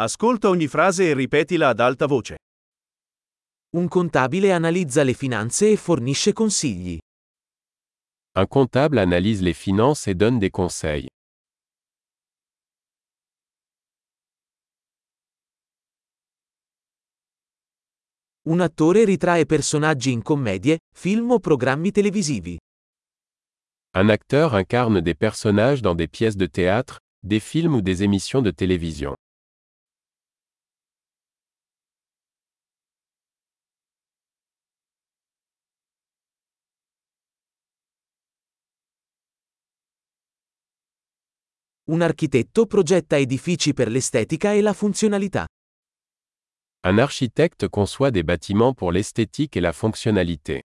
Ascolta ogni frase e ripetila ad alta voce. Un contabile analizza le finanze e fornisce consigli. Un comptable analyse les finances et donne des conseils. Un attore ritrae personaggi in commedie, film o programmi televisivi. Un acteur incarne des personnages dans des pièces de théâtre, des films ou des émissions de télévision. Un architetto progetta edifici per l'estetica e la funzionalità. Un architecte conçoit des bâtiments pour l'esthétique et la fonctionnalité.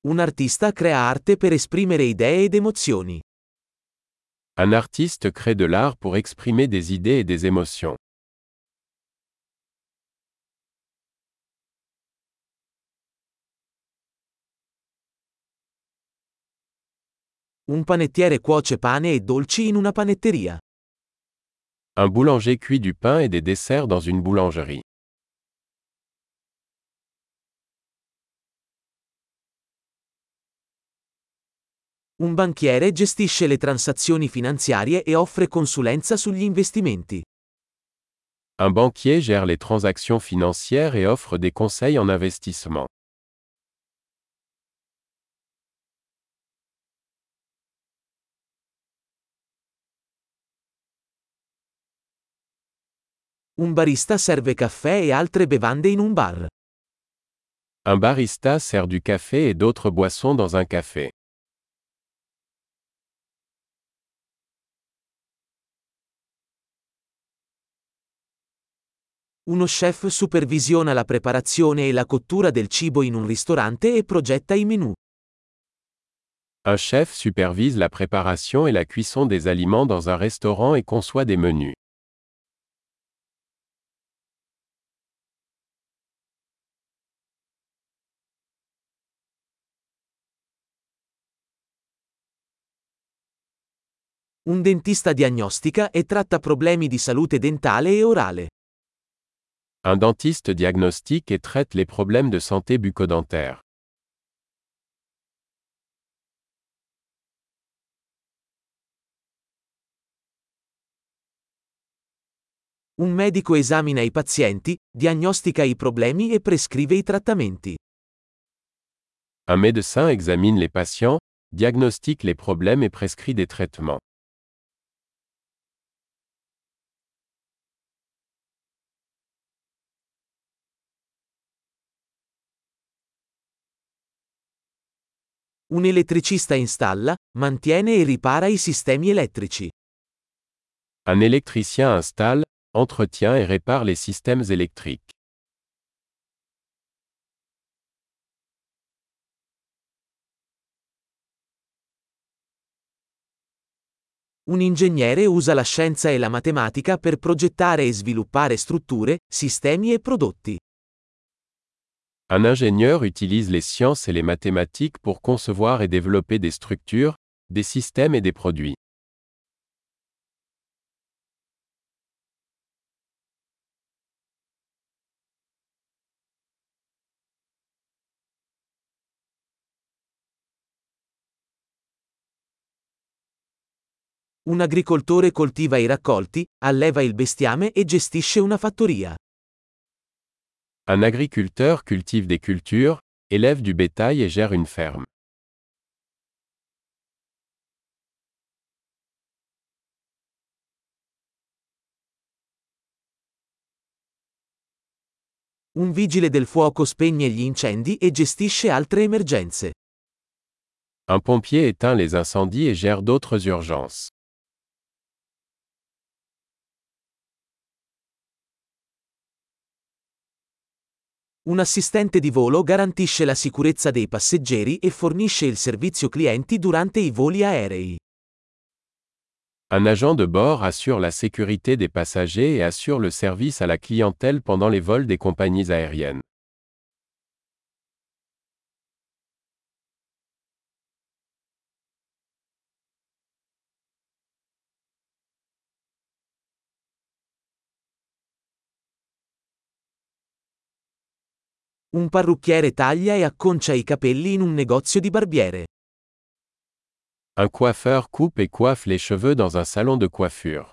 Un artista crea arte per esprimere idee ed emozioni. Un artiste crée de l'art pour exprimer des idées et des émotions. Un panettiere cuoce pane e dolci in una panetteria. Un boulanger cuit du pain et des desserts dans une boulangerie. Un banchiere gestisce le transazioni finanziarie e offre consulenza sugli investimenti. Un banquier gère les transactions financières et offre des conseils en investissement. Un barista serve caffè e altre bevande in un bar. Un barista sert du café et d'autres boissons dans un café. Uno chef supervisiona la preparazione e la cottura del cibo in un ristorante e progetta i menù. Un chef supervise la préparation et la cuisson des aliments dans un restaurant et conçoit des menus. Un dentista diagnostica e tratta problemi di salute dentale e orale. Un dentiste diagnostique et traite les problèmes de santé bucco-dentaire. Un medico esamina i pazienti, diagnostica i problemi e prescrive i trattamenti. Un médecin examine les patients, diagnostique les problèmes et prescrit des traitements. Un elettricista installa, mantiene e ripara i sistemi elettrici. Un électricien installe, entretient et répare les systèmes électriques. Un ingegnere usa la scienza e la matematica per progettare e sviluppare strutture, sistemi e prodotti. Un ingénieur utilise les sciences et les mathématiques pour concevoir et développer des structures, des systèmes et des produits. Un agricoltore coltiva i raccolti, alleva il bestiame e gestisce una fattoria. Un agriculteur cultive des cultures, élève du bétail et gère une ferme. Un vigile del fuoco spegne gli incendi e gestisce altre emergenze. Un pompier éteint les incendies et gère d'autres urgences. Un assistente di volo garantisce la sicurezza dei passeggeri e fornisce il servizio clienti durante i voli aerei. Un agent de bord assure la sécurité des passagers et assure le service à la clientèle pendant les vols des compagnies aériennes. Un parrucchiere taglia e acconcia i capelli in un negozio di barbiere. Un coiffeur coupe et coiffe les cheveux dans un salon de coiffure.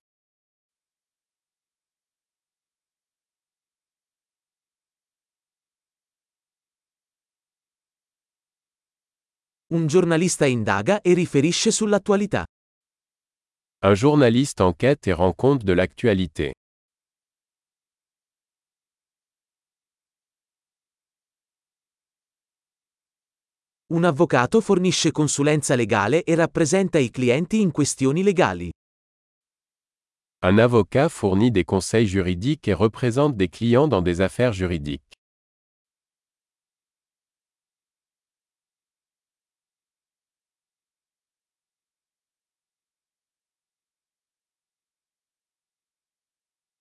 Un giornalista indaga e riferisce sull'attualità. Un journaliste enquête et rend compte de l'actualité. Un avvocato fornisce consulenza legale e rappresenta i clienti in questioni legali. Un avocat fournit des conseils juridiques et représente des clients dans des affaires juridiques.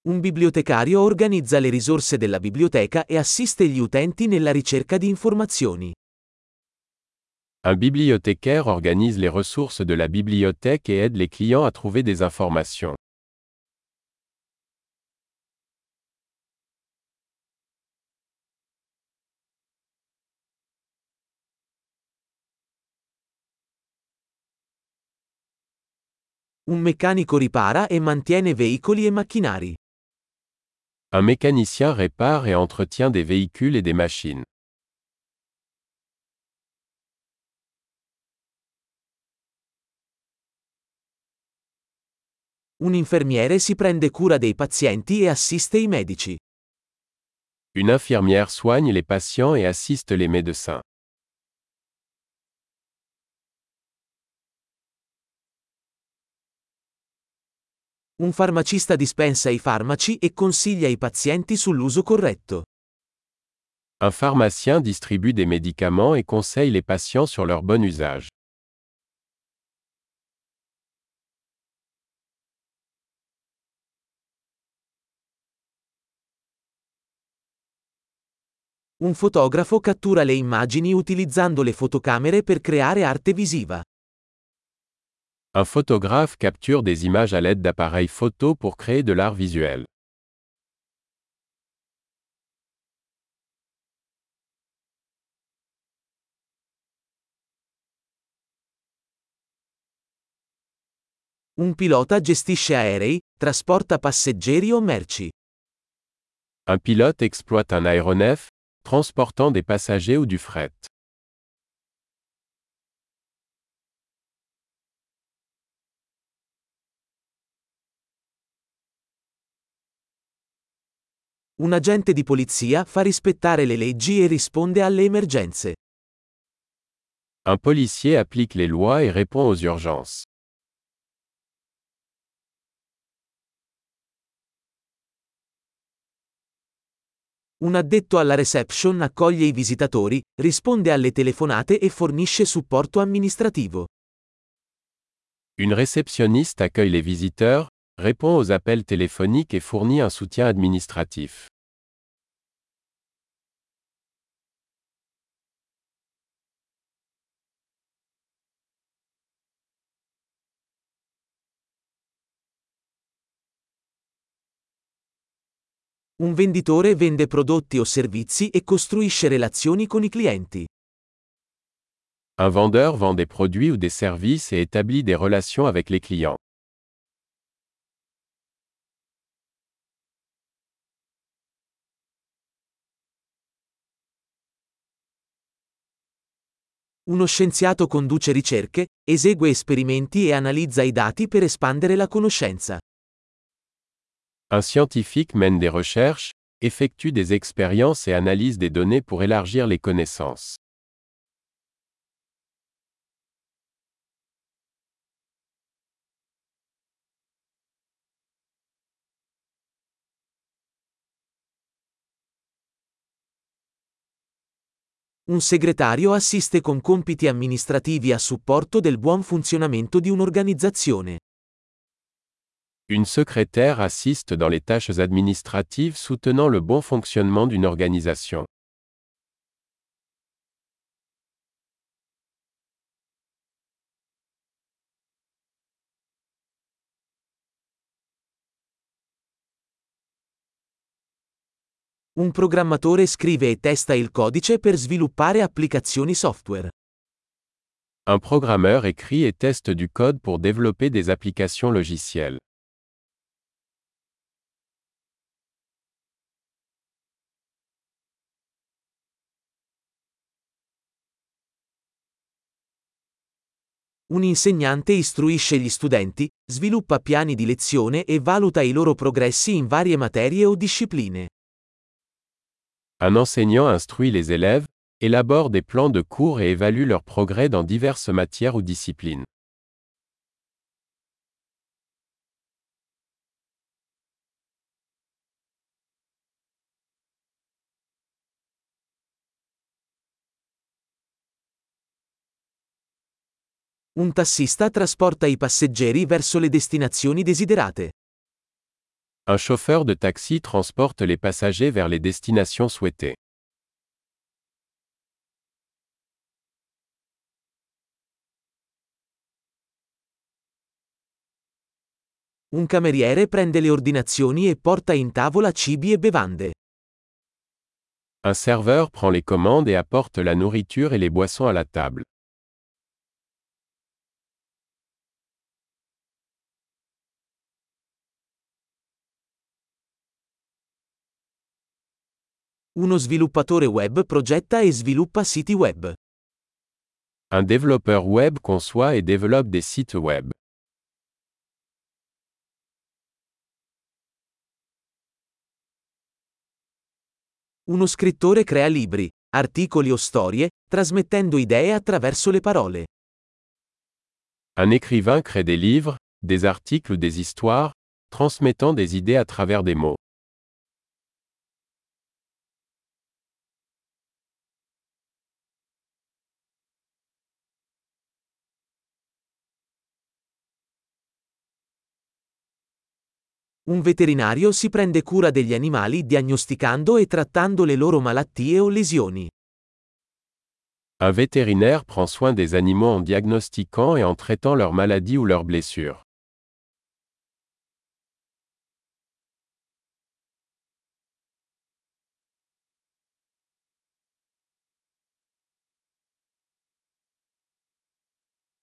Un bibliotecario organizza le risorse della biblioteca e assiste gli utenti nella ricerca di informazioni. Un bibliothécaire organise les ressources de la bibliothèque et aide les clients à trouver des informations. Un meccanico ripara e mantiene veicoli e macchinari. Un mécanicien répare et entretient des véhicules et des machines. Un infermiere si prende cura dei pazienti e assiste i medici. Une infirmière soigne les patients et assiste les médecins. Un farmacista dispensa i farmaci e consiglia i pazienti sull'uso corretto. Un pharmacien distribue des médicaments et conseille les patients sur leur bon usage. Un fotografo cattura le immagini utilizzando le fotocamere per creare arte visiva. Un photographe capture des images à l'aide d'appareils photo pour créer de l'art visuel. Un pilota gestisce aerei, trasporta passeggeri o merci. Un pilote exploite un aéronef, transportant des passagers ou du fret. Un agente di polizia fa rispettare le leggi e risponde alle emergenze. Un policier applique les lois et répond aux urgences. Un addetto alla reception accoglie i visitatori, risponde alle telefonate e fornisce supporto amministrativo. Une réceptionniste accueille les visiteurs, répond aux appels téléphoniques et fournit un soutien administratif. Un venditore vende prodotti o servizi e costruisce relazioni con i clienti. Un vendeur vend des produits ou des services et établit des relations avec les clients. Uno scienziato conduce ricerche, esegue esperimenti e analizza i dati per espandere la conoscenza. Un scientifique mène des recherches, effectue des expériences et analyse des données pour élargir les connaissances. Un segretario assiste con compiti amministrativi a supporto del buon funzionamento di un'organizzazione. Une secrétaire assiste dans les tâches administratives soutenant le bon fonctionnement d'une organisation. Un programmatore scrive e testa il codice per sviluppare applicazioni software. Un programmeur écrit et teste du code pour développer des applications logicielles. Un insegnante istruisce gli studenti, sviluppa piani di lezione e valuta i loro progressi in varie materie o discipline. Un enseignant instruit les élèves, élabore des plans de cours et évalue leur progrès dans diverses matières ou disciplines. Un tassista trasporta i passeggeri verso le destinazioni desiderate. Un chauffeur de taxi transporte les passagers vers les destinations souhaitées. Un cameriere prende le ordinazioni e porta in tavola cibi e bevande. Un serveur prend les commandes et apporte la nourriture et les boissons à la table. Uno sviluppatore web progetta e sviluppa siti web. Un développeur web conçoit et développe des sites web. Uno scrittore crea libri, articoli o storie, trasmettendo idee attraverso le parole. Un écrivain crée des livres, des articles ou des histoires, transmettant des idées à travers des mots. Un veterinario si prende cura degli animali diagnosticando e trattando le loro malattie o lesioni. Un vétérinaire prend soin des animaux en diagnostiquant et en traitant leurs maladies ou leurs blessures.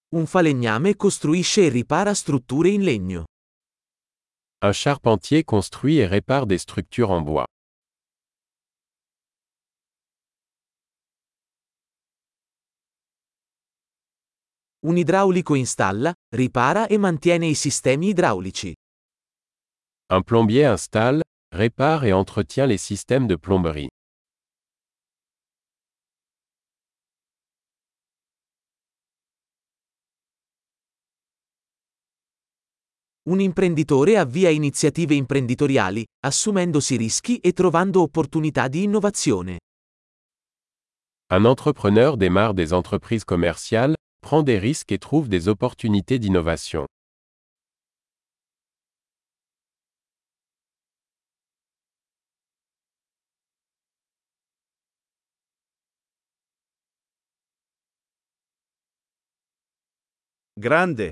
Un falegname costruisce e ripara strutture in legno. Un charpentier construit et répare des structures en bois. Un idraulico installa, ripara e mantiene i sistemi idraulici. Un plombier installe, répare et entretient les systèmes de plomberie. Un imprenditore avvia iniziative imprenditoriali, assumendosi rischi e trovando opportunità di innovazione. Un entrepreneur démarre des entreprises commerciales, prend des risques et trouve des opportunités d'innovation. Grande,